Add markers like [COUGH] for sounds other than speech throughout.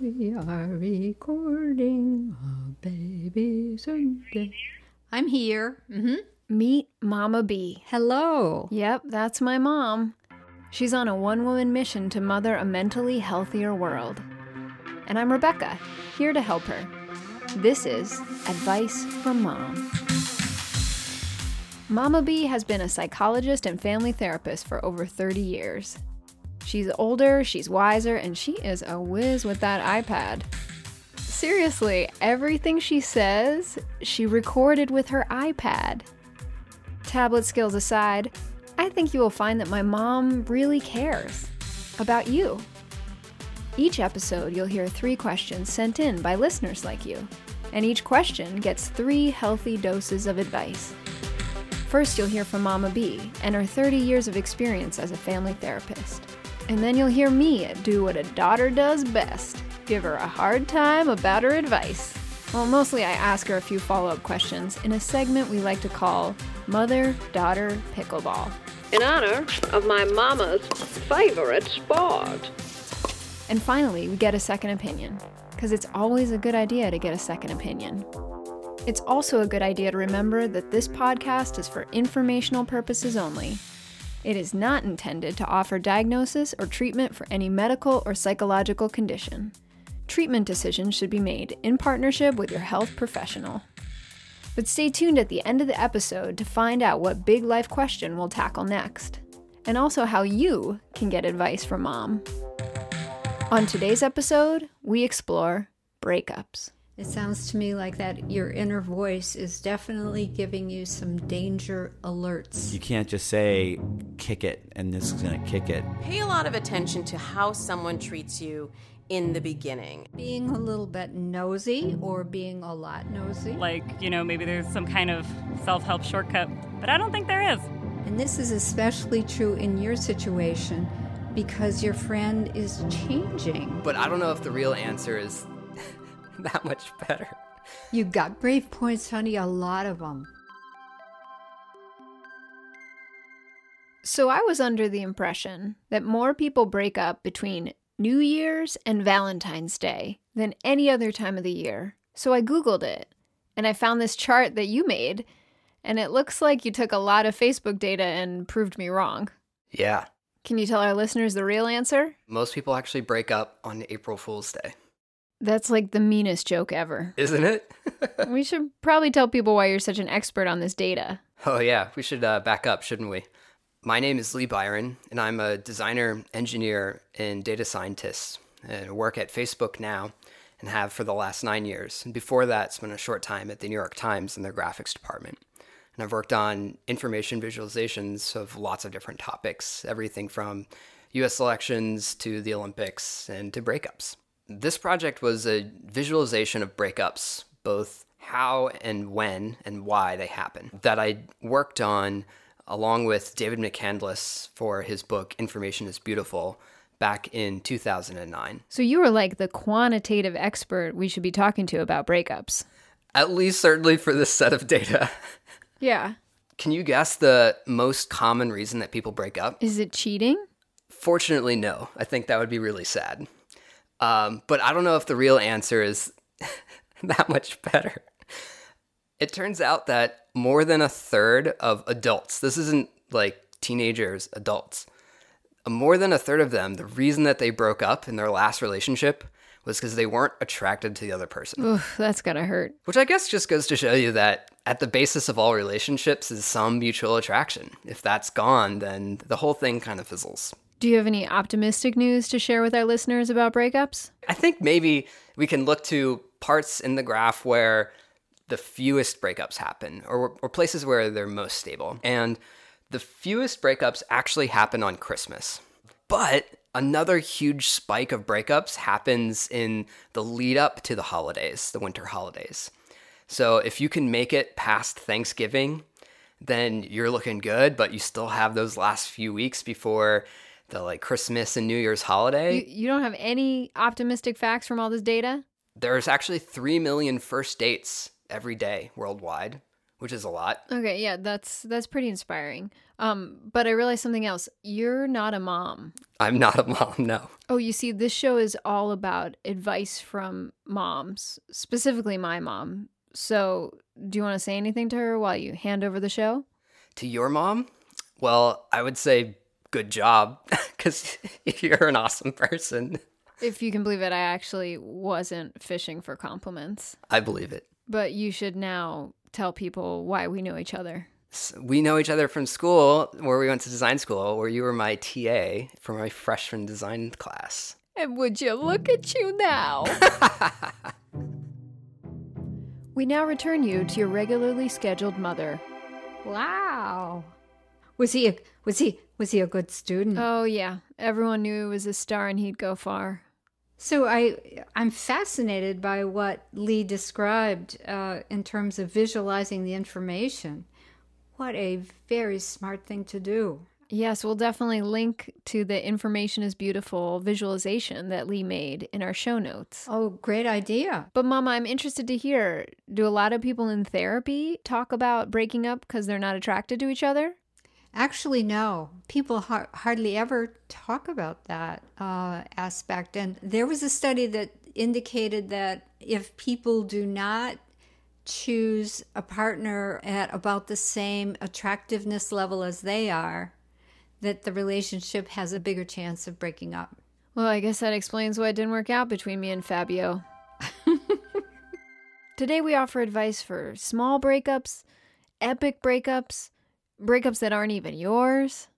We are recording a baby Sunday. I'm here. Mm-hmm. Meet Mama B. Hello. Yep, that's my mom. She's on a one woman mission to mother a mentally healthier world. And I'm Rebecca, here to help her. This is Advice from Mom. Mama B has been a psychologist and family therapist for over 30 years. She's older, she's wiser, and she is a whiz with that iPad. Seriously, everything she says, she recorded with her iPad. Tablet skills aside, I think you will find that my mom really cares about you. Each episode, you'll hear three questions sent in by listeners like you, and each question gets three healthy doses of advice. First, you'll hear from Mama B and her 30 years of experience as a family therapist. And then you'll hear me do what a daughter does best give her a hard time about her advice. Well, mostly I ask her a few follow up questions in a segment we like to call Mother Daughter Pickleball. In honor of my mama's favorite sport. And finally, we get a second opinion, because it's always a good idea to get a second opinion. It's also a good idea to remember that this podcast is for informational purposes only. It is not intended to offer diagnosis or treatment for any medical or psychological condition. Treatment decisions should be made in partnership with your health professional. But stay tuned at the end of the episode to find out what big life question we'll tackle next, and also how you can get advice from mom. On today's episode, we explore breakups. It sounds to me like that your inner voice is definitely giving you some danger alerts. You can't just say, kick it, and this is going to kick it. Pay a lot of attention to how someone treats you in the beginning. Being a little bit nosy or being a lot nosy. Like, you know, maybe there's some kind of self help shortcut, but I don't think there is. And this is especially true in your situation because your friend is changing. But I don't know if the real answer is [LAUGHS] that much better. You got brave points, honey, a lot of them. So I was under the impression that more people break up between New Year's and Valentine's Day than any other time of the year. So I Googled it and I found this chart that you made, and it looks like you took a lot of Facebook data and proved me wrong. Yeah. Can you tell our listeners the real answer? Most people actually break up on April Fool's Day. That's like the meanest joke ever. Isn't it? [LAUGHS] we should probably tell people why you're such an expert on this data. Oh, yeah. We should uh, back up, shouldn't we? My name is Lee Byron, and I'm a designer, engineer, and data scientist. And I work at Facebook now and have for the last nine years. And before that, spent a short time at the New York Times in their graphics department. And I've worked on information visualizations of lots of different topics, everything from US elections to the Olympics and to breakups. This project was a visualization of breakups, both how and when and why they happen, that I worked on along with David McCandless for his book Information is Beautiful back in 2009. So you were like the quantitative expert we should be talking to about breakups. At least, certainly for this set of data. [LAUGHS] Yeah. Can you guess the most common reason that people break up? Is it cheating? Fortunately, no. I think that would be really sad. Um, but I don't know if the real answer is [LAUGHS] that much better. It turns out that more than a third of adults, this isn't like teenagers, adults, more than a third of them, the reason that they broke up in their last relationship was because they weren't attracted to the other person. Oof, that's gotta hurt. Which I guess just goes to show you that at the basis of all relationships is some mutual attraction. If that's gone, then the whole thing kind of fizzles. Do you have any optimistic news to share with our listeners about breakups? I think maybe we can look to parts in the graph where the fewest breakups happen or, or places where they're most stable. And the fewest breakups actually happen on Christmas. But another huge spike of breakups happens in the lead up to the holidays, the winter holidays. So if you can make it past Thanksgiving, then you're looking good, but you still have those last few weeks before the like Christmas and New Year's holiday. You, you don't have any optimistic facts from all this data? There's actually 3 million first dates every day worldwide, which is a lot. Okay, yeah, that's that's pretty inspiring. Um, but I realized something else. You're not a mom. I'm not a [LAUGHS] mom, no. Oh, you see, this show is all about advice from moms, specifically my mom. So, do you want to say anything to her while you hand over the show? To your mom? Well, I would say good job [LAUGHS] because [LAUGHS] you're an awesome person. If you can believe it, I actually wasn't fishing for compliments. I believe it. But you should now tell people why we know each other. We know each other from school, where we went to design school, where you were my TA for my freshman design class. And would you look at you now? [LAUGHS] we now return you to your regularly scheduled mother. Wow. Was he a, was he was he a good student? Oh yeah, everyone knew he was a star and he'd go far. So I I'm fascinated by what Lee described uh, in terms of visualizing the information. What a very smart thing to do. Yes, we'll definitely link to the information is beautiful visualization that Lee made in our show notes. Oh, great idea. But, Mama, I'm interested to hear do a lot of people in therapy talk about breaking up because they're not attracted to each other? Actually, no. People har- hardly ever talk about that uh, aspect. And there was a study that indicated that if people do not choose a partner at about the same attractiveness level as they are, that the relationship has a bigger chance of breaking up. Well, I guess that explains why it didn't work out between me and Fabio. [LAUGHS] Today, we offer advice for small breakups, epic breakups, breakups that aren't even yours.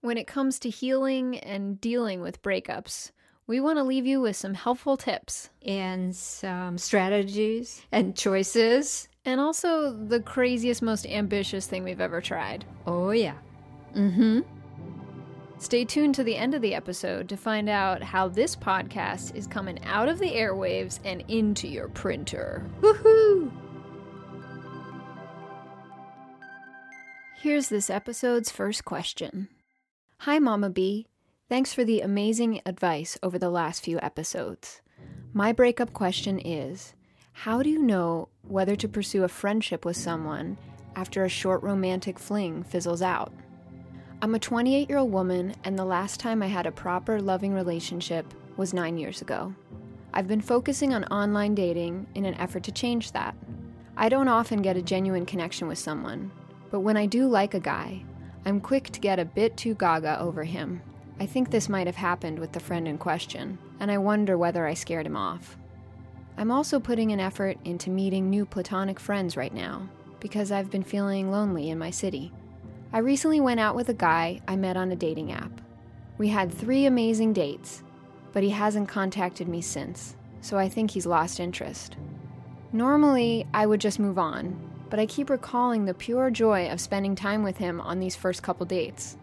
When it comes to healing and dealing with breakups, we want to leave you with some helpful tips and some strategies and choices. And also the craziest, most ambitious thing we've ever tried. Oh, yeah. Mm hmm. Stay tuned to the end of the episode to find out how this podcast is coming out of the airwaves and into your printer. Woohoo! Here's this episode's first question Hi, Mama B. Thanks for the amazing advice over the last few episodes. My breakup question is How do you know whether to pursue a friendship with someone after a short romantic fling fizzles out? I'm a 28 year old woman, and the last time I had a proper loving relationship was nine years ago. I've been focusing on online dating in an effort to change that. I don't often get a genuine connection with someone, but when I do like a guy, I'm quick to get a bit too gaga over him. I think this might have happened with the friend in question, and I wonder whether I scared him off. I'm also putting an effort into meeting new platonic friends right now, because I've been feeling lonely in my city. I recently went out with a guy I met on a dating app. We had three amazing dates, but he hasn't contacted me since, so I think he's lost interest. Normally, I would just move on, but I keep recalling the pure joy of spending time with him on these first couple dates.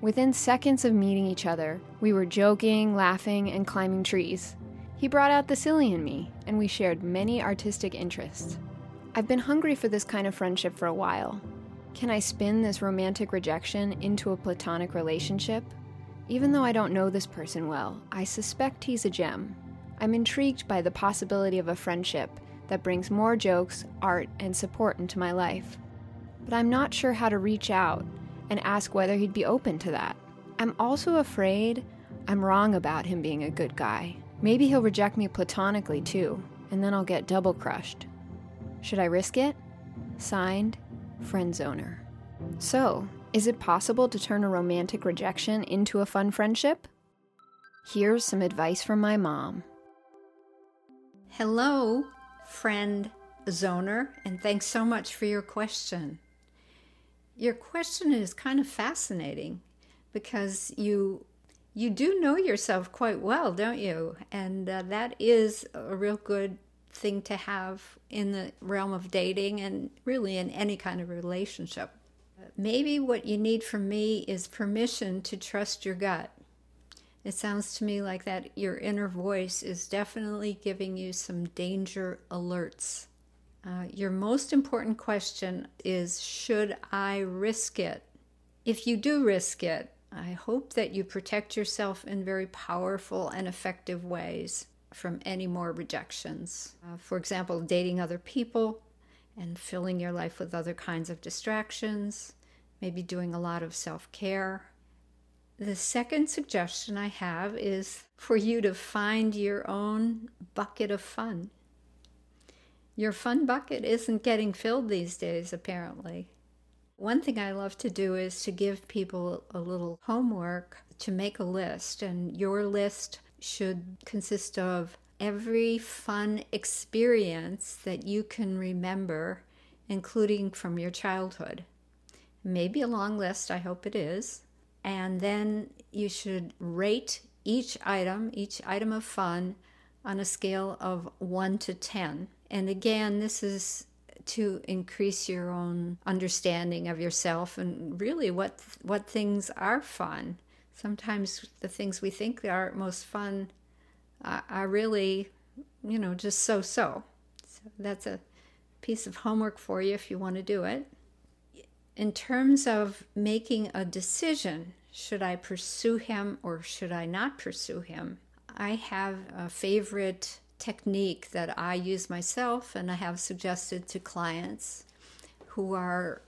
Within seconds of meeting each other, we were joking, laughing, and climbing trees. He brought out the silly in me, and we shared many artistic interests. I've been hungry for this kind of friendship for a while. Can I spin this romantic rejection into a platonic relationship? Even though I don't know this person well, I suspect he's a gem. I'm intrigued by the possibility of a friendship that brings more jokes, art, and support into my life. But I'm not sure how to reach out and ask whether he'd be open to that. I'm also afraid I'm wrong about him being a good guy. Maybe he'll reject me platonically too, and then I'll get double crushed. Should I risk it? Signed, Friend Zoner. So, is it possible to turn a romantic rejection into a fun friendship? Here's some advice from my mom. Hello, friend Zoner, and thanks so much for your question. Your question is kind of fascinating because you you do know yourself quite well, don't you? And uh, that is a real good thing to have in the realm of dating and really in any kind of relationship. Maybe what you need from me is permission to trust your gut. It sounds to me like that your inner voice is definitely giving you some danger alerts. Uh, your most important question is Should I risk it? If you do risk it, I hope that you protect yourself in very powerful and effective ways from any more rejections. Uh, for example, dating other people and filling your life with other kinds of distractions, maybe doing a lot of self care. The second suggestion I have is for you to find your own bucket of fun. Your fun bucket isn't getting filled these days, apparently. One thing I love to do is to give people a little homework to make a list, and your list should consist of every fun experience that you can remember, including from your childhood. Maybe a long list, I hope it is. And then you should rate each item, each item of fun, on a scale of 1 to 10. And again, this is to increase your own understanding of yourself and really what what things are fun. Sometimes the things we think are most fun are, are really, you know, just so so. So that's a piece of homework for you if you want to do it. In terms of making a decision, should I pursue him or should I not pursue him? I have a favorite technique that I use myself and I have suggested to clients who are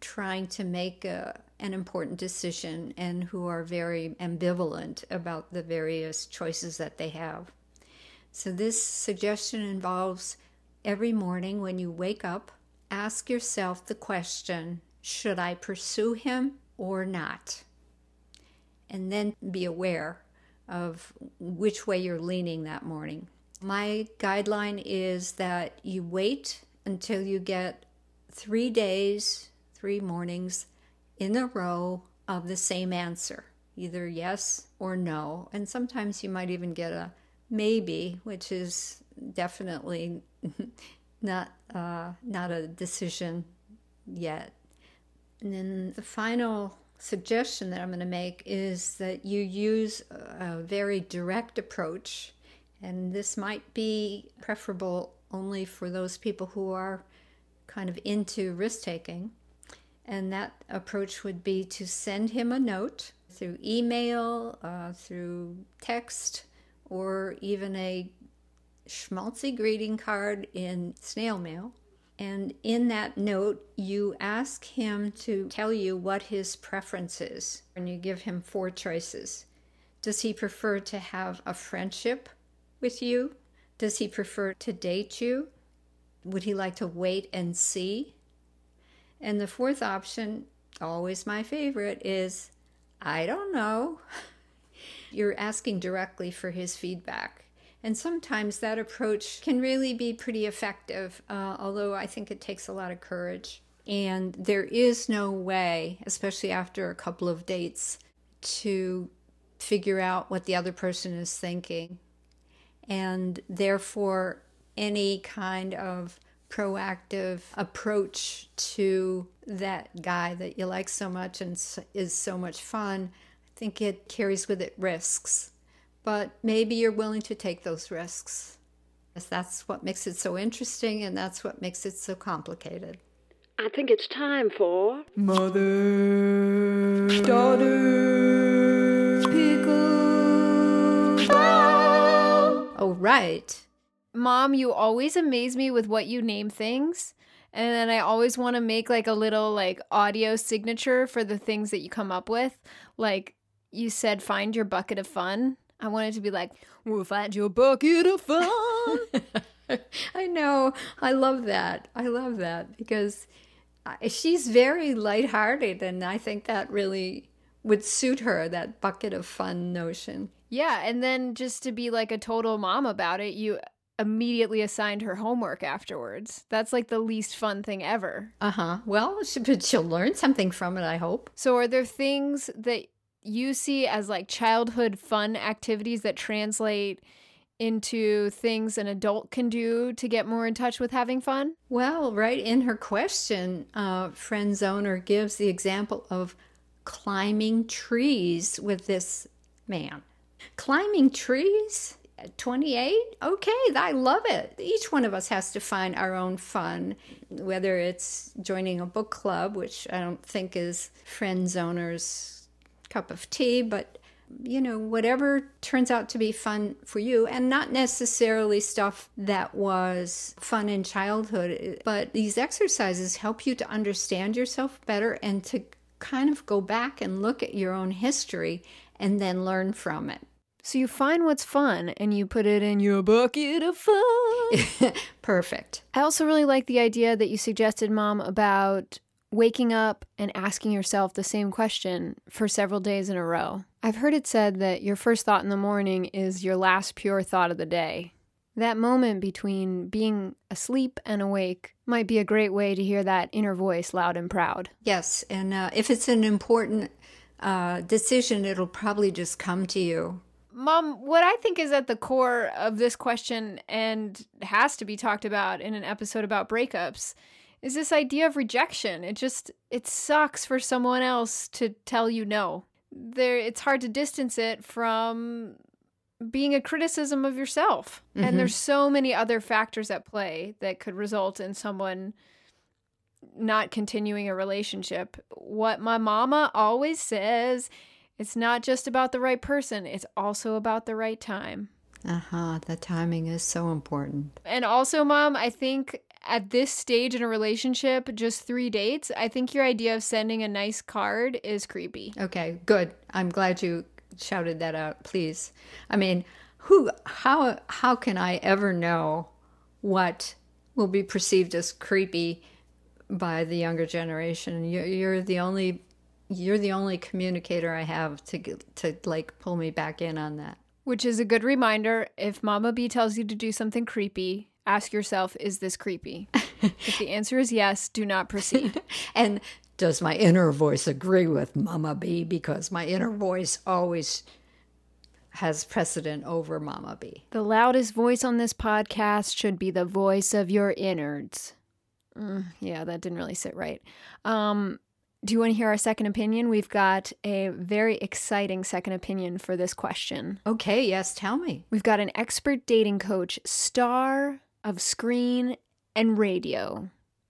trying to make a, an important decision and who are very ambivalent about the various choices that they have. So, this suggestion involves every morning when you wake up, ask yourself the question should I pursue him or not? And then be aware of which way you're leaning that morning. My guideline is that you wait until you get three days, three mornings in a row of the same answer, either yes or no. And sometimes you might even get a maybe, which is definitely [LAUGHS] not uh, not a decision yet. And then the final suggestion that I'm going to make is that you use a very direct approach and this might be preferable only for those people who are kind of into risk taking. And that approach would be to send him a note through email, uh, through text, or even a schmaltzy greeting card in snail mail. And in that note, you ask him to tell you what his preference is, and you give him four choices. Does he prefer to have a friendship with you? Does he prefer to date you? Would he like to wait and see? And the fourth option, always my favorite, is I don't know. [LAUGHS] You're asking directly for his feedback. And sometimes that approach can really be pretty effective, uh, although I think it takes a lot of courage. And there is no way, especially after a couple of dates, to figure out what the other person is thinking and therefore any kind of proactive approach to that guy that you like so much and is so much fun, I think it carries with it risks. But maybe you're willing to take those risks. That's what makes it so interesting and that's what makes it so complicated. I think it's time for Mother Daughter Pickle. Oh, right. Mom, you always amaze me with what you name things. And then I always want to make like a little like audio signature for the things that you come up with. Like you said, find your bucket of fun. I wanted to be like, we'll find your bucket of fun. [LAUGHS] I know. I love that. I love that because she's very lighthearted, and I think that really would suit her, that bucket of fun notion. Yeah, and then just to be like a total mom about it, you immediately assigned her homework afterwards. That's like the least fun thing ever. Uh huh. Well, but she'll learn something from it, I hope. So, are there things that you see as like childhood fun activities that translate into things an adult can do to get more in touch with having fun? Well, right in her question, uh, friend Zoner gives the example of climbing trees with this man. Climbing trees? 28? Okay, I love it. Each one of us has to find our own fun, whether it's joining a book club, which I don't think is friend zoner's cup of tea, but you know, whatever turns out to be fun for you, and not necessarily stuff that was fun in childhood. But these exercises help you to understand yourself better and to kind of go back and look at your own history and then learn from it. So you find what's fun and you put it in your bucket of fun. [LAUGHS] Perfect. I also really like the idea that you suggested, Mom, about waking up and asking yourself the same question for several days in a row. I've heard it said that your first thought in the morning is your last pure thought of the day. That moment between being asleep and awake might be a great way to hear that inner voice loud and proud. Yes, and uh, if it's an important uh, decision, it'll probably just come to you. Mom, what I think is at the core of this question and has to be talked about in an episode about breakups is this idea of rejection. It just it sucks for someone else to tell you no. There it's hard to distance it from being a criticism of yourself. Mm-hmm. And there's so many other factors at play that could result in someone not continuing a relationship. What my mama always says, it's not just about the right person, it's also about the right time. Uh huh. The timing is so important. And also, mom, I think at this stage in a relationship, just three dates, I think your idea of sending a nice card is creepy. Okay, good. I'm glad you shouted that out, please. I mean, who how how can I ever know what will be perceived as creepy by the younger generation? You're, you're the only you're the only communicator I have to to like pull me back in on that. Which is a good reminder. If Mama B tells you to do something creepy, ask yourself, is this creepy? [LAUGHS] if the answer is yes, do not proceed. [LAUGHS] and does my inner voice agree with Mama B? Because my inner voice always has precedent over Mama B. The loudest voice on this podcast should be the voice of your innards. Mm, yeah, that didn't really sit right. Um, do you want to hear our second opinion? We've got a very exciting second opinion for this question. Okay, yes, tell me. We've got an expert dating coach, star of screen and radio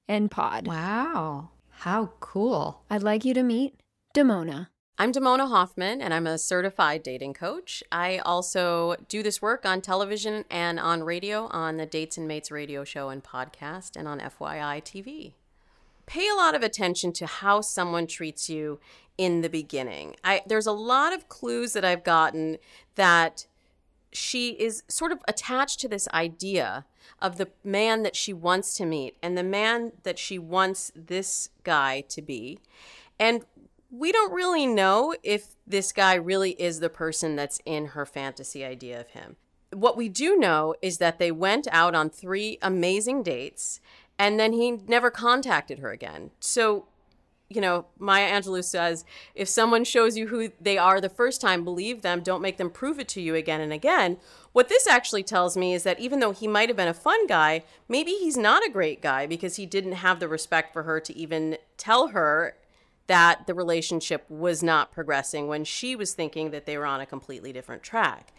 and pod. Wow, how cool. I'd like you to meet Damona. I'm Damona Hoffman, and I'm a certified dating coach. I also do this work on television and on radio on the Dates and Mates radio show and podcast and on FYI TV pay a lot of attention to how someone treats you in the beginning. I there's a lot of clues that I've gotten that she is sort of attached to this idea of the man that she wants to meet and the man that she wants this guy to be. And we don't really know if this guy really is the person that's in her fantasy idea of him. What we do know is that they went out on three amazing dates and then he never contacted her again. So, you know, Maya Angelou says, if someone shows you who they are the first time, believe them, don't make them prove it to you again and again. What this actually tells me is that even though he might have been a fun guy, maybe he's not a great guy because he didn't have the respect for her to even tell her that the relationship was not progressing when she was thinking that they were on a completely different track.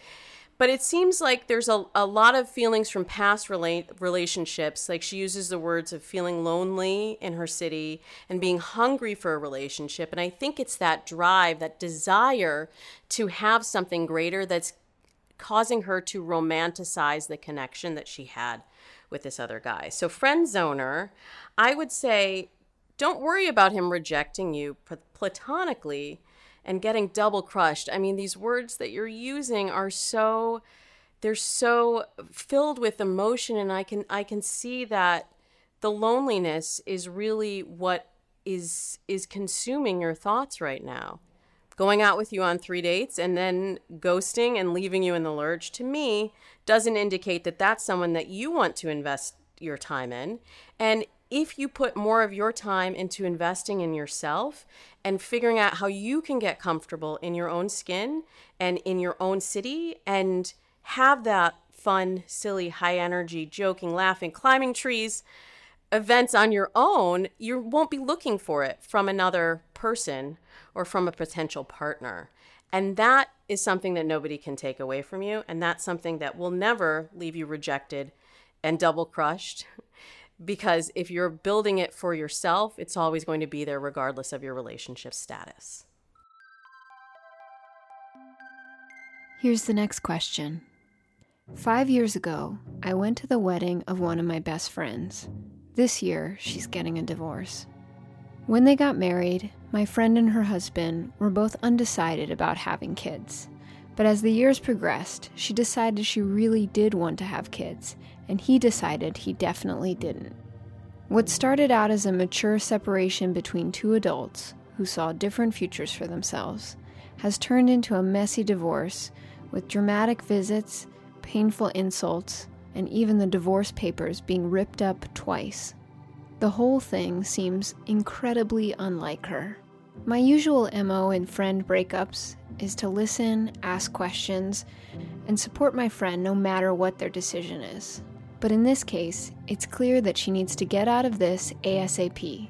But it seems like there's a, a lot of feelings from past relate, relationships. Like she uses the words of feeling lonely in her city and being hungry for a relationship. And I think it's that drive, that desire to have something greater that's causing her to romanticize the connection that she had with this other guy. So, friend zoner, I would say don't worry about him rejecting you platonically and getting double crushed. I mean, these words that you're using are so they're so filled with emotion and I can I can see that the loneliness is really what is is consuming your thoughts right now. Going out with you on 3 dates and then ghosting and leaving you in the lurch to me doesn't indicate that that's someone that you want to invest your time in. And if you put more of your time into investing in yourself and figuring out how you can get comfortable in your own skin and in your own city and have that fun, silly, high energy, joking, laughing, climbing trees events on your own, you won't be looking for it from another person or from a potential partner. And that is something that nobody can take away from you. And that's something that will never leave you rejected and double crushed because if you're building it for yourself, it's always going to be there regardless of your relationship status. Here's the next question. Five years ago, I went to the wedding of one of my best friends. This year, she's getting a divorce. When they got married, my friend and her husband were both undecided about having kids. But as the years progressed, she decided she really did want to have kids, and he decided he definitely didn't. What started out as a mature separation between two adults who saw different futures for themselves has turned into a messy divorce with dramatic visits, painful insults, and even the divorce papers being ripped up twice. The whole thing seems incredibly unlike her. My usual MO in friend breakups is to listen, ask questions, and support my friend no matter what their decision is. But in this case, it's clear that she needs to get out of this ASAP,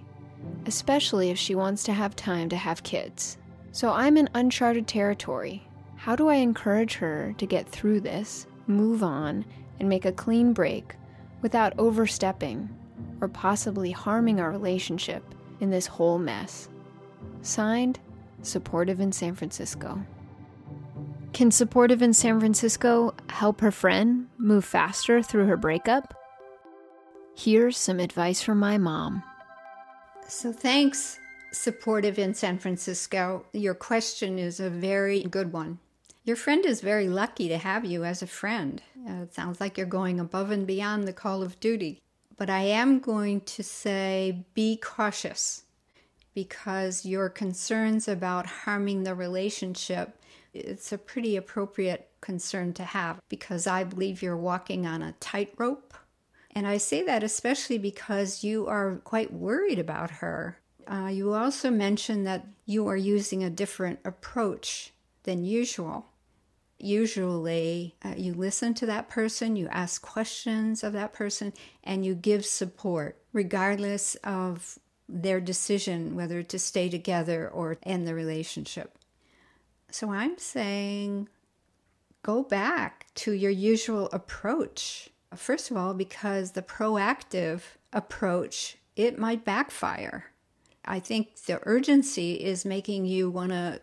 especially if she wants to have time to have kids. So I'm in uncharted territory. How do I encourage her to get through this, move on, and make a clean break without overstepping or possibly harming our relationship in this whole mess? Signed, Supportive in San Francisco. Can Supportive in San Francisco help her friend move faster through her breakup? Here's some advice from my mom. So, thanks, Supportive in San Francisco. Your question is a very good one. Your friend is very lucky to have you as a friend. Uh, it sounds like you're going above and beyond the call of duty. But I am going to say be cautious because your concerns about harming the relationship it's a pretty appropriate concern to have because I believe you're walking on a tightrope. And I say that especially because you are quite worried about her. Uh, you also mentioned that you are using a different approach than usual. Usually, uh, you listen to that person, you ask questions of that person, and you give support, regardless of their decision whether to stay together or end the relationship. So I'm saying go back to your usual approach. First of all, because the proactive approach, it might backfire. I think the urgency is making you want to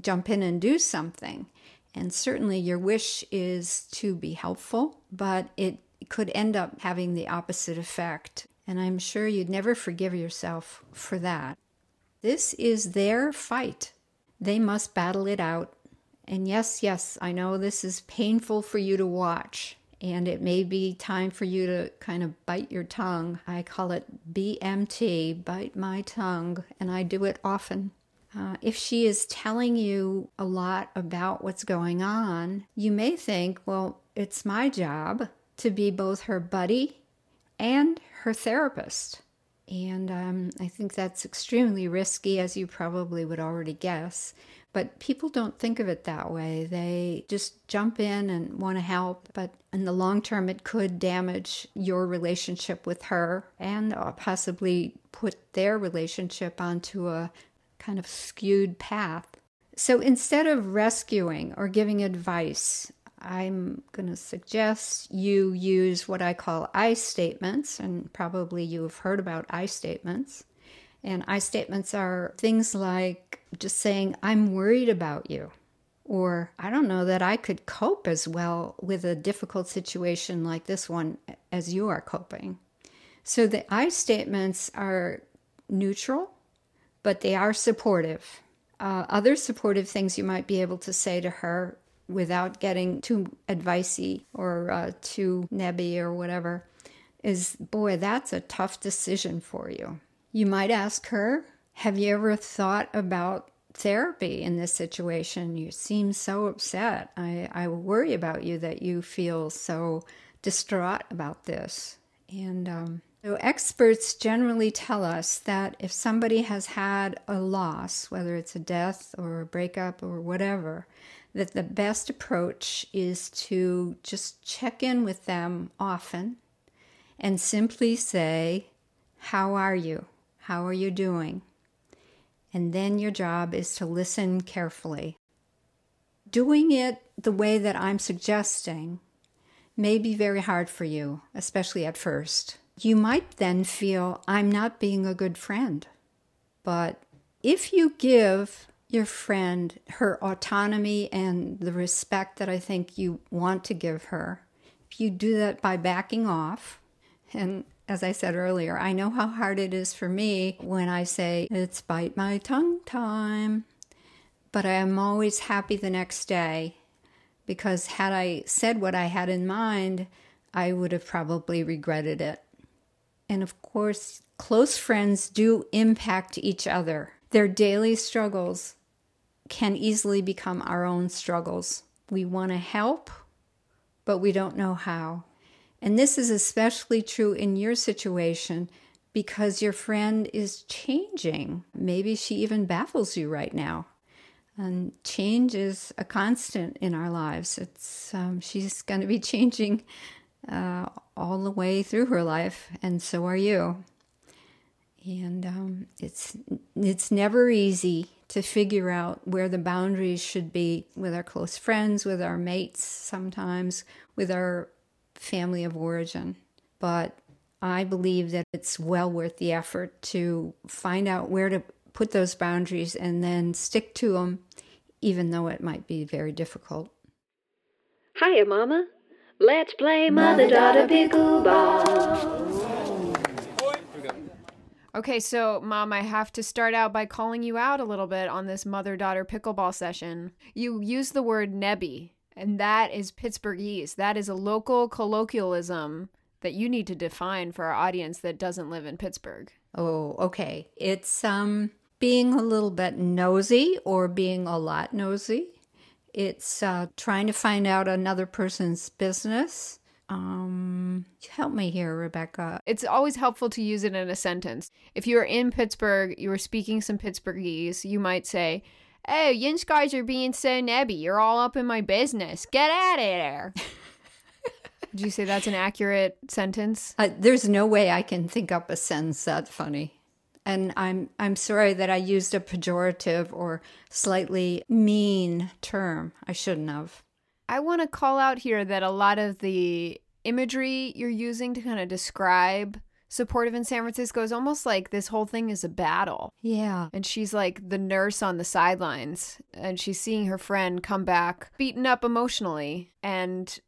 jump in and do something. And certainly your wish is to be helpful, but it could end up having the opposite effect and I'm sure you'd never forgive yourself for that. This is their fight. They must battle it out. And yes, yes, I know this is painful for you to watch, and it may be time for you to kind of bite your tongue. I call it BMT, bite my tongue, and I do it often. Uh, if she is telling you a lot about what's going on, you may think, well, it's my job to be both her buddy and her therapist. And um, I think that's extremely risky, as you probably would already guess. But people don't think of it that way. They just jump in and want to help. But in the long term, it could damage your relationship with her and uh, possibly put their relationship onto a kind of skewed path. So instead of rescuing or giving advice, I'm going to suggest you use what I call I statements, and probably you have heard about I statements. And I statements are things like just saying, I'm worried about you, or I don't know that I could cope as well with a difficult situation like this one as you are coping. So the I statements are neutral, but they are supportive. Uh, other supportive things you might be able to say to her without getting too advicey or uh, too nebby or whatever is boy, that's a tough decision for you. You might ask her, Have you ever thought about therapy in this situation? You seem so upset. I, I worry about you that you feel so distraught about this. And um, so, experts generally tell us that if somebody has had a loss, whether it's a death or a breakup or whatever, that the best approach is to just check in with them often and simply say, How are you? How are you doing? And then your job is to listen carefully. Doing it the way that I'm suggesting may be very hard for you, especially at first. You might then feel, I'm not being a good friend. But if you give your friend her autonomy and the respect that I think you want to give her, if you do that by backing off, and as I said earlier, I know how hard it is for me when I say it's bite my tongue time, but I am always happy the next day because had I said what I had in mind, I would have probably regretted it. And of course, close friends do impact each other. Their daily struggles can easily become our own struggles. We want to help, but we don't know how. And this is especially true in your situation because your friend is changing. Maybe she even baffles you right now. And change is a constant in our lives. It's um, she's going to be [LAUGHS] changing uh, all the way through her life, and so are you. And um, it's it's never easy to figure out where the boundaries should be with our close friends, with our mates, sometimes with our family of origin. But I believe that it's well worth the effort to find out where to put those boundaries and then stick to them, even though it might be very difficult. Hiya, Mama. Let's play mother daughter pickleball. Okay, so mom, I have to start out by calling you out a little bit on this mother daughter pickleball session. You use the word nebby, and that is Pittsburghese. That is a local colloquialism that you need to define for our audience that doesn't live in Pittsburgh. Oh, okay. It's um being a little bit nosy or being a lot nosy. It's uh, trying to find out another person's business. Um, help me here, Rebecca. It's always helpful to use it in a sentence. If you're in Pittsburgh, you are speaking some Pittsburghese, you might say, Oh, you guys are being so nebby. You're all up in my business. Get out of there. [LAUGHS] Did you say that's an accurate sentence? Uh, there's no way I can think up a sentence that funny. And I'm I'm sorry that I used a pejorative or slightly mean term. I shouldn't have. I want to call out here that a lot of the imagery you're using to kind of describe supportive in San Francisco is almost like this whole thing is a battle. Yeah. And she's like the nurse on the sidelines and she's seeing her friend come back beaten up emotionally and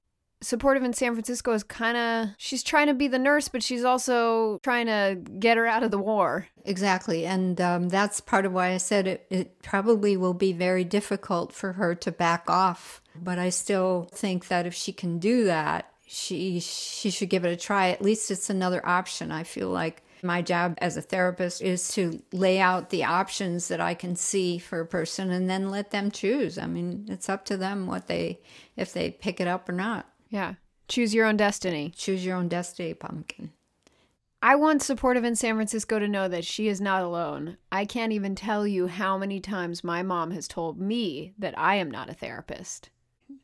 supportive in San Francisco is kind of she's trying to be the nurse but she's also trying to get her out of the war. Exactly. And um, that's part of why I said it, it probably will be very difficult for her to back off. But I still think that if she can do that, she she should give it a try. At least it's another option. I feel like my job as a therapist is to lay out the options that I can see for a person and then let them choose. I mean, it's up to them what they if they pick it up or not. Yeah. Choose your own destiny. Choose your own destiny, pumpkin. I want supportive in San Francisco to know that she is not alone. I can't even tell you how many times my mom has told me that I am not a therapist.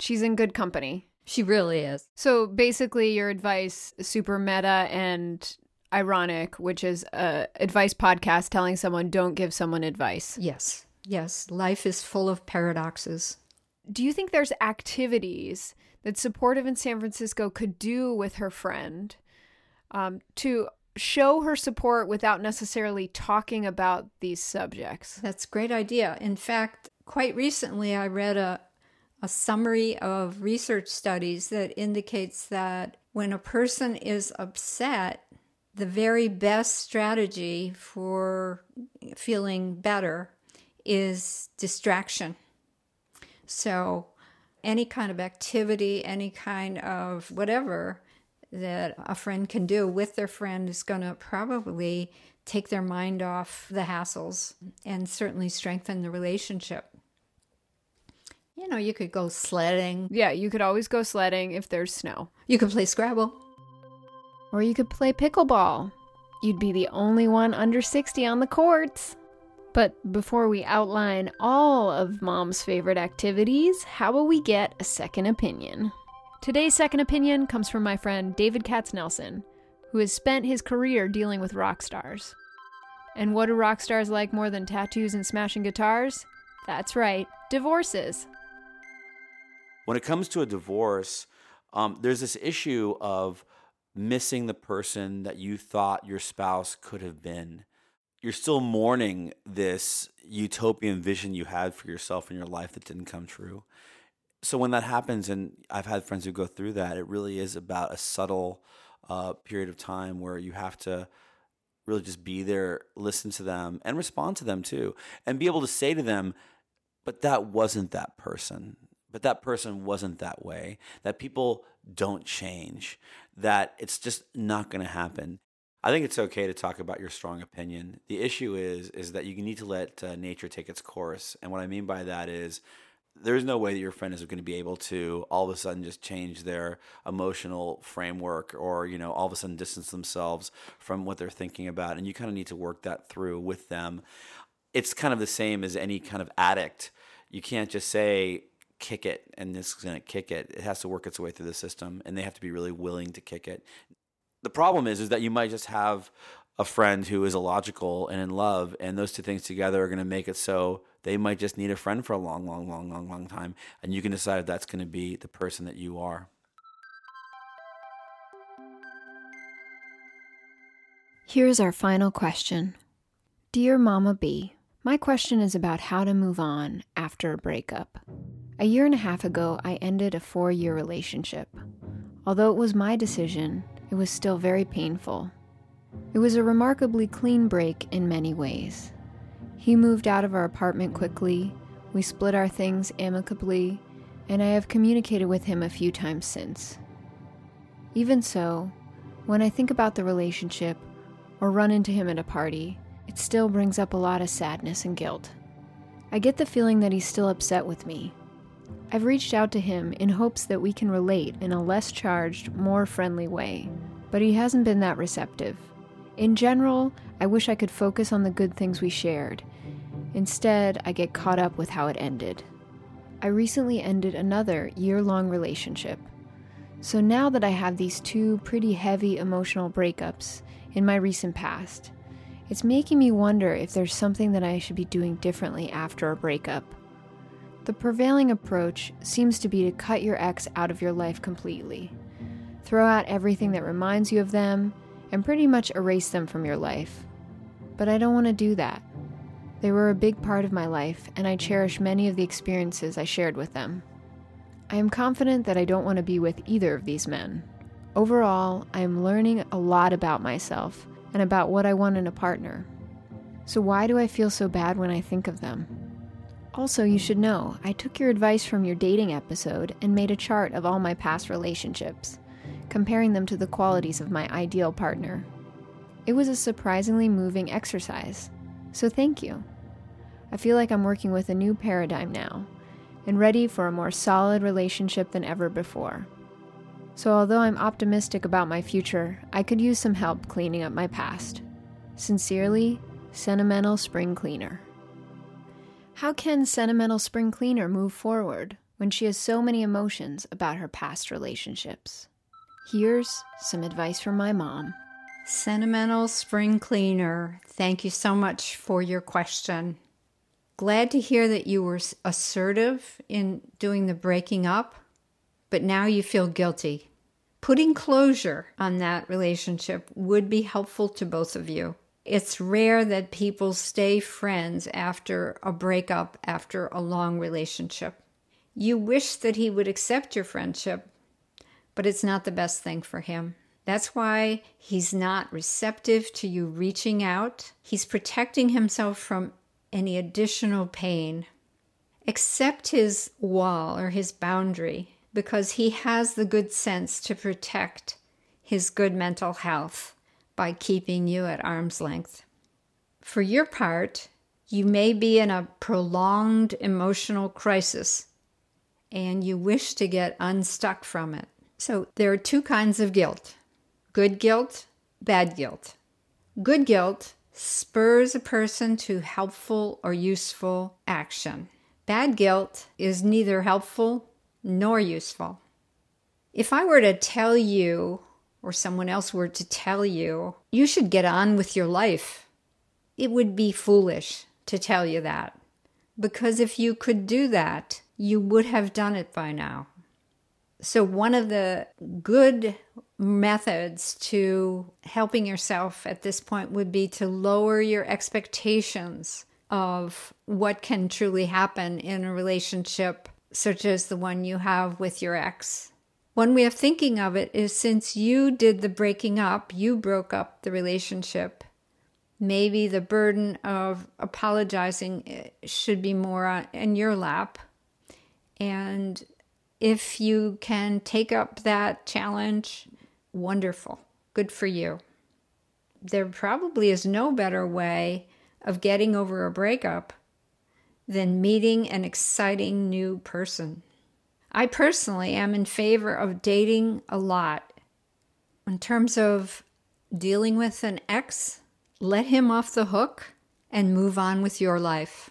She's in good company. She really is. So basically, your advice super meta and ironic, which is a advice podcast telling someone don't give someone advice. Yes. Yes. Life is full of paradoxes. Do you think there's activities that supportive in San Francisco could do with her friend um, to show her support without necessarily talking about these subjects? That's a great idea. In fact, quite recently I read a a summary of research studies that indicates that when a person is upset, the very best strategy for feeling better is distraction. So, any kind of activity, any kind of whatever that a friend can do with their friend is going to probably take their mind off the hassles and certainly strengthen the relationship. You know, you could go sledding. Yeah, you could always go sledding if there's snow. You could play Scrabble. Or you could play pickleball. You'd be the only one under 60 on the courts. But before we outline all of mom's favorite activities, how will we get a second opinion? Today's second opinion comes from my friend David Katznelson, who has spent his career dealing with rock stars. And what do rock stars like more than tattoos and smashing guitars? That's right, divorces when it comes to a divorce, um, there's this issue of missing the person that you thought your spouse could have been. you're still mourning this utopian vision you had for yourself in your life that didn't come true. So when that happens, and I've had friends who go through that, it really is about a subtle uh, period of time where you have to really just be there, listen to them, and respond to them too, and be able to say to them, "But that wasn't that person. But that person wasn't that way. That people don't change. That it's just not going to happen." I think it's okay to talk about your strong opinion. The issue is is that you need to let uh, nature take its course, and what I mean by that is there's no way that your friend is going to be able to all of a sudden just change their emotional framework or you know all of a sudden distance themselves from what they're thinking about and you kind of need to work that through with them it's kind of the same as any kind of addict you can't just say kick it and this is going to kick it. It has to work its way through the system and they have to be really willing to kick it. The problem is is that you might just have a friend who is illogical and in love and those two things together are going to make it so they might just need a friend for a long long long long long time and you can decide if that's going to be the person that you are. Here's our final question. Dear Mama B, my question is about how to move on after a breakup. A year and a half ago, I ended a four year relationship. Although it was my decision, it was still very painful. It was a remarkably clean break in many ways. He moved out of our apartment quickly, we split our things amicably, and I have communicated with him a few times since. Even so, when I think about the relationship or run into him at a party, it still brings up a lot of sadness and guilt. I get the feeling that he's still upset with me. I've reached out to him in hopes that we can relate in a less charged, more friendly way, but he hasn't been that receptive. In general, I wish I could focus on the good things we shared. Instead, I get caught up with how it ended. I recently ended another year long relationship. So now that I have these two pretty heavy emotional breakups in my recent past, it's making me wonder if there's something that I should be doing differently after a breakup. The prevailing approach seems to be to cut your ex out of your life completely. Throw out everything that reminds you of them and pretty much erase them from your life. But I don't want to do that. They were a big part of my life, and I cherish many of the experiences I shared with them. I am confident that I don't want to be with either of these men. Overall, I am learning a lot about myself and about what I want in a partner. So, why do I feel so bad when I think of them? Also, you should know, I took your advice from your dating episode and made a chart of all my past relationships, comparing them to the qualities of my ideal partner. It was a surprisingly moving exercise, so thank you. I feel like I'm working with a new paradigm now and ready for a more solid relationship than ever before. So, although I'm optimistic about my future, I could use some help cleaning up my past. Sincerely, Sentimental Spring Cleaner. How can Sentimental Spring Cleaner move forward when she has so many emotions about her past relationships? Here's some advice from my mom. Sentimental Spring Cleaner, thank you so much for your question. Glad to hear that you were assertive in doing the breaking up, but now you feel guilty. Putting closure on that relationship would be helpful to both of you. It's rare that people stay friends after a breakup, after a long relationship. You wish that he would accept your friendship, but it's not the best thing for him. That's why he's not receptive to you reaching out. He's protecting himself from any additional pain. Accept his wall or his boundary because he has the good sense to protect his good mental health by keeping you at arm's length. For your part, you may be in a prolonged emotional crisis and you wish to get unstuck from it. So there are two kinds of guilt good guilt, bad guilt. Good guilt spurs a person to helpful or useful action. Bad guilt is neither helpful nor useful. If I were to tell you, or someone else were to tell you, you should get on with your life, it would be foolish to tell you that. Because if you could do that, you would have done it by now. So, one of the good methods to helping yourself at this point would be to lower your expectations of what can truly happen in a relationship such as the one you have with your ex. One way of thinking of it is since you did the breaking up, you broke up the relationship, maybe the burden of apologizing eh, should be more in your lap. And if you can take up that challenge, wonderful. Good for you. There probably is no better way of getting over a breakup than meeting an exciting new person. I personally am in favor of dating a lot. In terms of dealing with an ex, let him off the hook and move on with your life.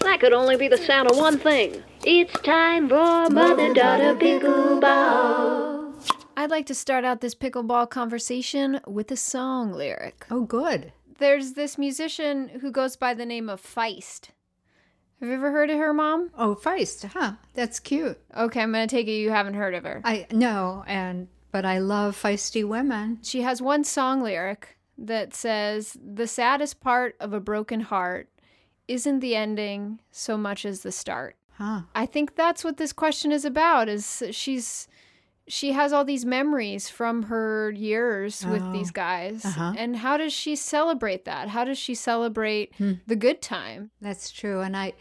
That could only be the sound of one thing. It's time for mother daughter pickleball. I'd like to start out this pickleball conversation with a song lyric. Oh, good. There's this musician who goes by the name of Feist. Have you ever heard of her, Mom? Oh, Feist, huh? That's cute. Okay, I'm gonna take it you haven't heard of her. I no, and but I love feisty women. She has one song lyric that says, "The saddest part of a broken heart isn't the ending so much as the start." Huh. I think that's what this question is about. Is she's she has all these memories from her years with Oh. these guys, Uh-huh. and how does she celebrate that? How does she celebrate Hmm. the good time? That's true, and I,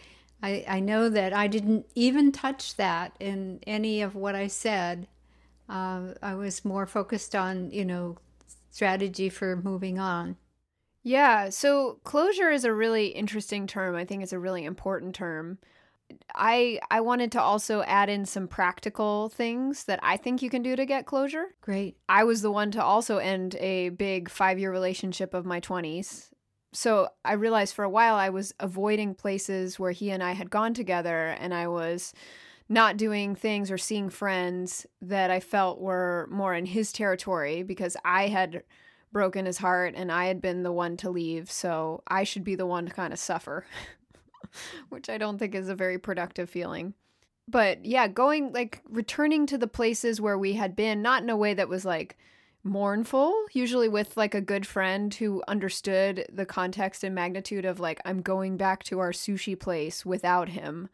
I, I know that I didn't even touch that in any of what I said. Uh, I was more focused on you know strategy for moving on. Yeah, so closure is a really interesting term. I think it's a really important term. I I wanted to also add in some practical things that I think you can do to get closure. Great. I was the one to also end a big 5-year relationship of my 20s. So I realized for a while I was avoiding places where he and I had gone together and I was not doing things or seeing friends that I felt were more in his territory because I had broken his heart and I had been the one to leave. So I should be the one to kind of suffer, [LAUGHS] [LAUGHS] which I don't think is a very productive feeling. But yeah, going like returning to the places where we had been, not in a way that was like mournful, usually with like a good friend who understood the context and magnitude of like, I'm going back to our sushi place without him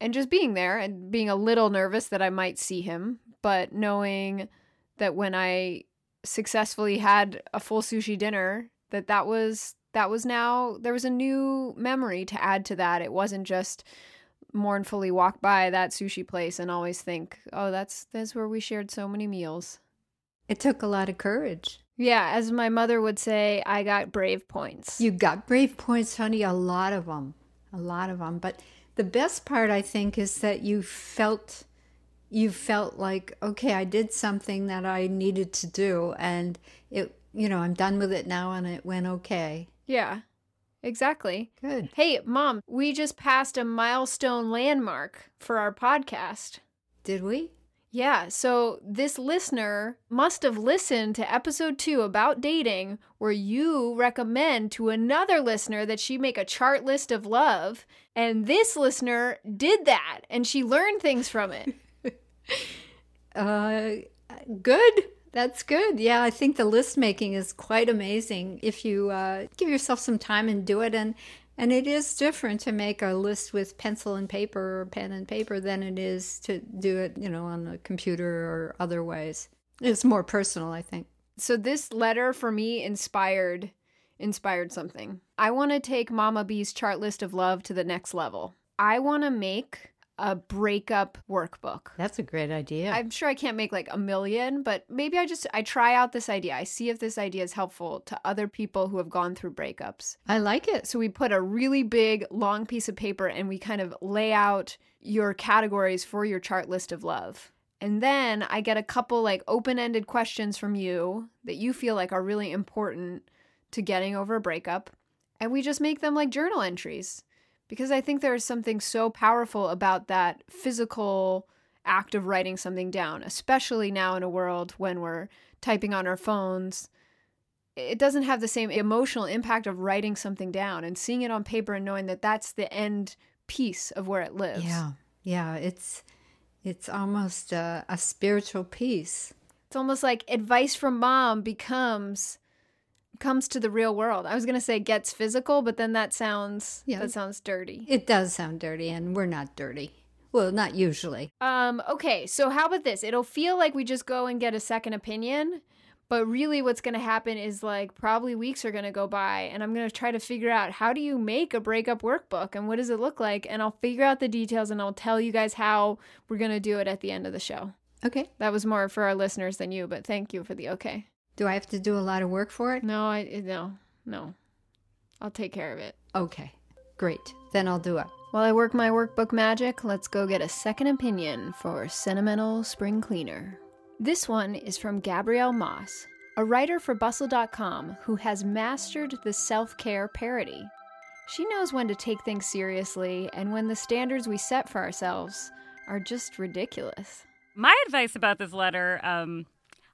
and just being there and being a little nervous that I might see him, but knowing that when I successfully had a full sushi dinner, that that was that was now there was a new memory to add to that. It wasn't just mournfully walk by that sushi place and always think, "Oh, that's that's where we shared so many meals." It took a lot of courage. Yeah, as my mother would say, I got brave points. You got brave points, honey. A lot of them, a lot of them. But the best part, I think, is that you felt you felt like okay i did something that i needed to do and it you know i'm done with it now and it went okay yeah. Exactly. good Hey, mom, we just passed a milestone landmark for our podcast. did we Yeah, so this listener must have listened to episode two about dating, where you recommend to another listener that she make a chart list of love. And this listener did that and she learned things from it. [LAUGHS] uh good that's good yeah i think the list making is quite amazing if you uh, give yourself some time and do it and and it is different to make a list with pencil and paper or pen and paper than it is to do it you know on a computer or other ways it's more personal i think so this letter for me inspired inspired something. I want to take Mama B's chart list of love to the next level. I want to make a breakup workbook. that's a great idea I'm sure I can't make like a million, but maybe I just I try out this idea. I see if this idea is helpful to other people who have gone through breakups. i like it So we put a really big long piece of paper and we kind of lay out your categories for your chart list of love. And then I get a couple like open-ended questions from you that you feel like are really important to getting over a breakup, and we just make them like journal entries because I think there is something so powerful about that physical act of writing something down, especially now in a world when we're typing on our phones. It doesn't have the same emotional impact of writing something down and seeing it on paper and knowing that that's the end piece of where it lives. Yeah, yeah. It's It's almost a, a spiritual piece. It's almost like advice from mom becomes comes to the real world. I was gonna say gets physical, but then that sounds Yeah. that sounds dirty. It does sound dirty, and we're not dirty. Well, not usually. Um, okay, so how about this? It'll feel like we just go and get a second opinion, but really what's gonna happen is like probably weeks are gonna go by and I'm gonna try to figure out how do you make a breakup workbook and what does it look like? And I'll figure out the details and I'll tell you guys how we're gonna do it at the end of the show. Okay. That was more for our listeners than you, but thank you for the okay. Do I have to do a lot of work for it? No, I no, no. I'll take care of it. Okay. Great. Then I'll do it. While I work my workbook magic, let's go get a second opinion for Sentimental Spring Cleaner. This one is from Gabrielle Moss, a writer for Bustle.com who has mastered the self care parody. She knows when to take things seriously and when the standards we set for ourselves are just ridiculous. My advice about this letter um,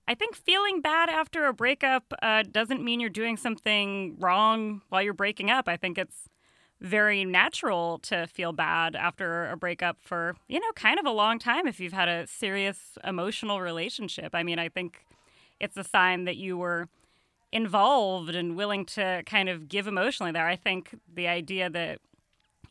I think feeling bad after a breakup uh, doesn't mean you're doing something wrong while you're breaking up. I think it's very natural to feel bad after a breakup for, you know, kind of a long time if you've had a serious emotional relationship. I mean, I think it's a sign that you were involved and willing to kind of give emotionally there. I think the idea that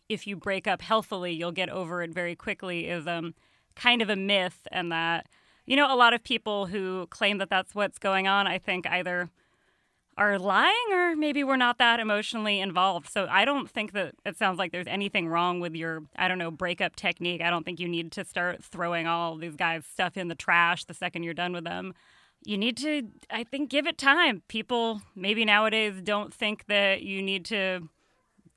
if you break up healthily, you'll get over it very quickly is um, kind of a myth, and that you know a lot of people who claim that that's what's going on. I think either are lying or maybe we're not that emotionally involved. So I don't think that it sounds like there's anything wrong with your I don't know breakup technique. I don't think you need to start throwing all these guys stuff in the trash the second you're done with them. You need to I think give it time. People maybe nowadays don't think that you need to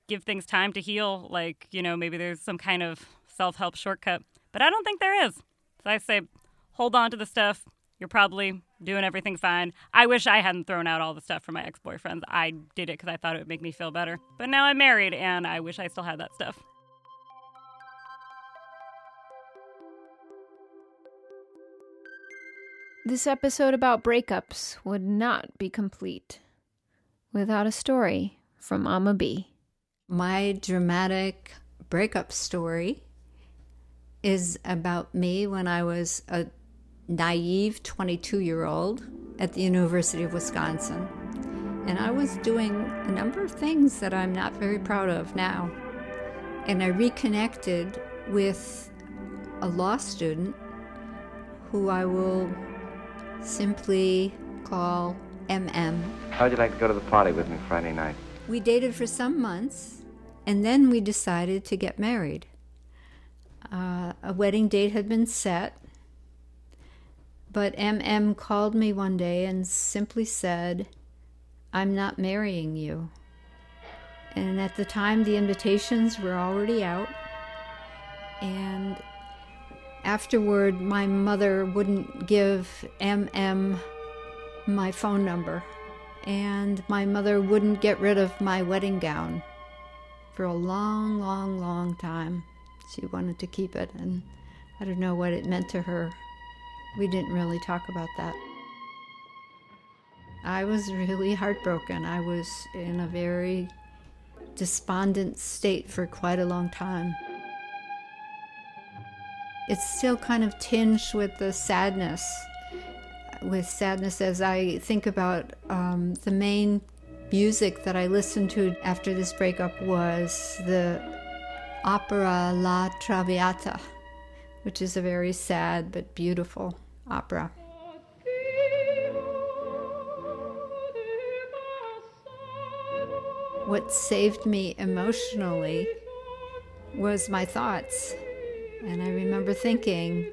give things time to heal. Like, you know, maybe there's some kind of self help shortcut. But I don't think there is. So I say, hold on to the stuff. You're probably doing everything fine. I wish I hadn't thrown out all the stuff from my ex boyfriends. I did it because I thought it would make me feel better. But now I'm married and I wish I still had that stuff. This episode about breakups would not be complete without a story from Mama B. My dramatic breakup story is about me when I was a naive 22 year old at the University of Wisconsin. And I was doing a number of things that I'm not very proud of now. And I reconnected with a law student who I will simply call MM. How'd you like to go to the party with me Friday night? We dated for some months, and then we decided to get married. Uh, a wedding date had been set, but MM called me one day and simply said, I'm not marrying you. And at the time, the invitations were already out. And afterward, my mother wouldn't give MM my phone number. And my mother wouldn't get rid of my wedding gown for a long, long, long time. She wanted to keep it, and I don't know what it meant to her. We didn't really talk about that. I was really [LAUGHS] heartbroken. I was in a very despondent state for quite a long time. It's still kind of tinged with the sadness, with sadness as I think about um, the main music that I listened to after this breakup was the opera La Traviata, which is a very sad but beautiful opera. What saved me emotionally was my thoughts. And I remember thinking,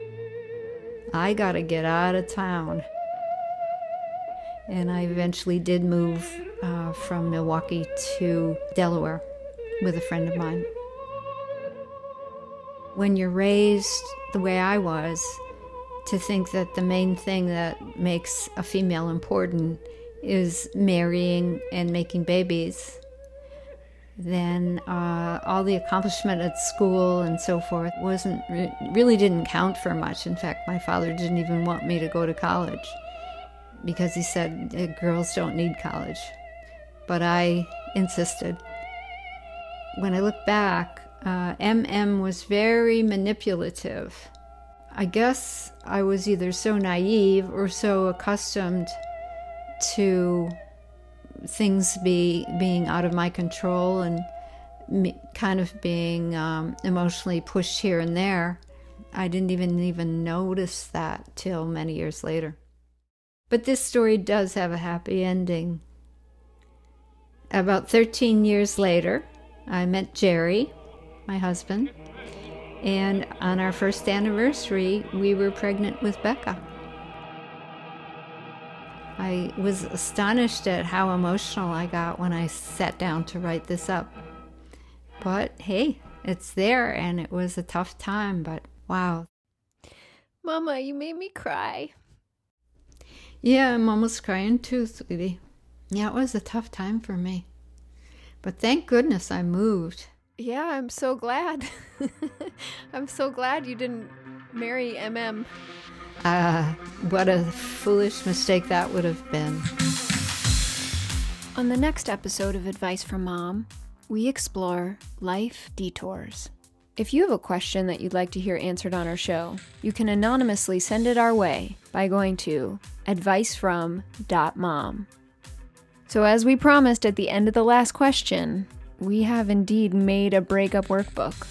I gotta get out of town. And I eventually did move uh, from Milwaukee to Delaware with a friend of mine. When you're raised the way I was, to think that the main thing that makes a female important is marrying and making babies, then uh, all the accomplishment at school and so forth wasn't re- really didn't count for much. In fact, my father didn't even want me to go to college because he said "Uh, girls don't need college. But I insisted. When I look back, uh, MM was very manipulative. I guess I was either so naive or so accustomed to things be being out of my control and me, kind of being um, emotionally pushed here and there. I didn't even even notice that till many years later. But this story does have a happy ending. About 13 years later, I met Jerry, my husband, and on our first anniversary, we were pregnant with Becca. I was astonished at how emotional I got when I sat down to write this up. But hey, it's there, and it was a tough time, but wow. Mama, you made me cry. Yeah, I'm almost crying too, sweetie. Yeah, it was a tough time for me. But thank goodness I moved. Yeah, I'm so glad. [LAUGHS] I'm so glad you didn't marry MM. Ah, uh, what a foolish mistake that would have been. On the next episode of Advice from Mom, we explore life detours. If you have a question that you'd like to hear answered on our show, you can anonymously send it our way by going to advicefrom.mom. So, as we promised at the end of the last question, we have indeed made a breakup workbook.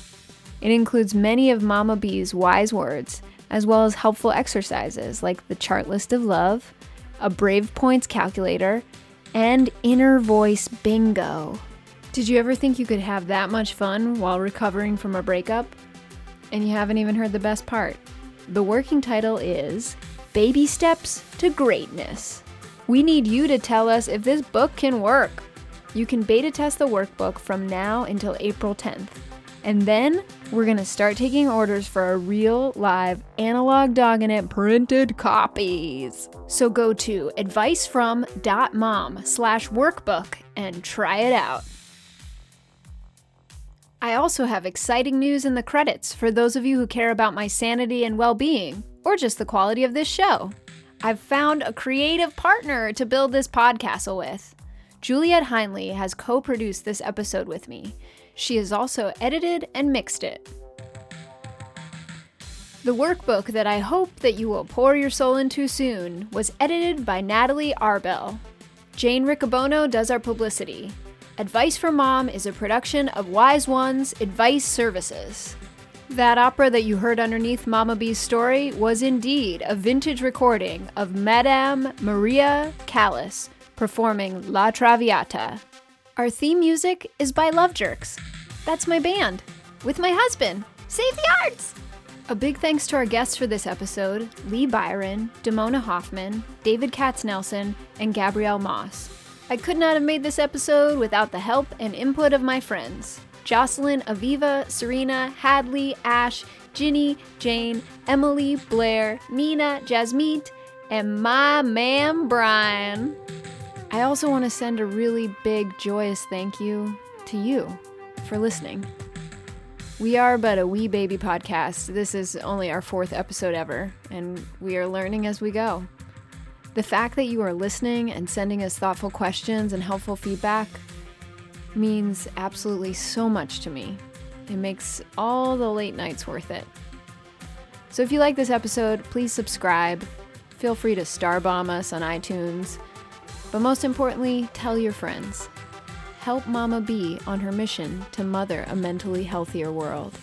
It includes many of Mama B's wise words as well as helpful exercises like the chart list of love, a Brave Points calculator, and inner voice bingo. Did you ever think you could have that much fun while recovering from a breakup? And you haven't even heard the best part. The working title is Baby Steps to Greatness. We need you to tell us if this book can work. You can beta test the workbook from now until April 10th. And then we're going to start taking orders for our real live analog dogging it printed copies. So go to advicefrom.mom slash workbook and try it out. I also have exciting news in the credits for those of you who care about my sanity and well being, or just the quality of this show. I've found a creative partner to build this podcast with. Juliet Hinely has co produced this episode with me, she has also edited and mixed it. The workbook that I hope that you will pour your soul into soon was edited by Natalie Arbel. Jane Riccobono does our publicity. Advice for Mom is a production of Wise Ones Advice Services. That opera that you heard underneath Mama B's story was indeed a vintage recording of Madame Maria Callas performing La Traviata. Our theme music is by Love Jerks. That's my band, with my husband. Save the arts! A big thanks to our guests for this episode Lee Byron, Damona Hoffman, David Katznelson, and Gabrielle Moss. I could not have made this episode without the help and input of my friends Jocelyn, Aviva, Serena, Hadley, Ash, Ginny, Jane, Emily, Blair, Nina, Jasmeet, and my man Brian. I also want to send a really big, joyous thank you to you for listening. We are but a wee baby podcast. This is only our fourth episode ever, and we are learning as we go. The fact that you are listening and sending us thoughtful questions and helpful feedback means absolutely so much to me. It makes all the late nights worth it. So if you like this episode, please subscribe. Feel free to star bomb us on iTunes but most importantly, tell your friends. Help Mama B on her mission to mother a mentally healthier world.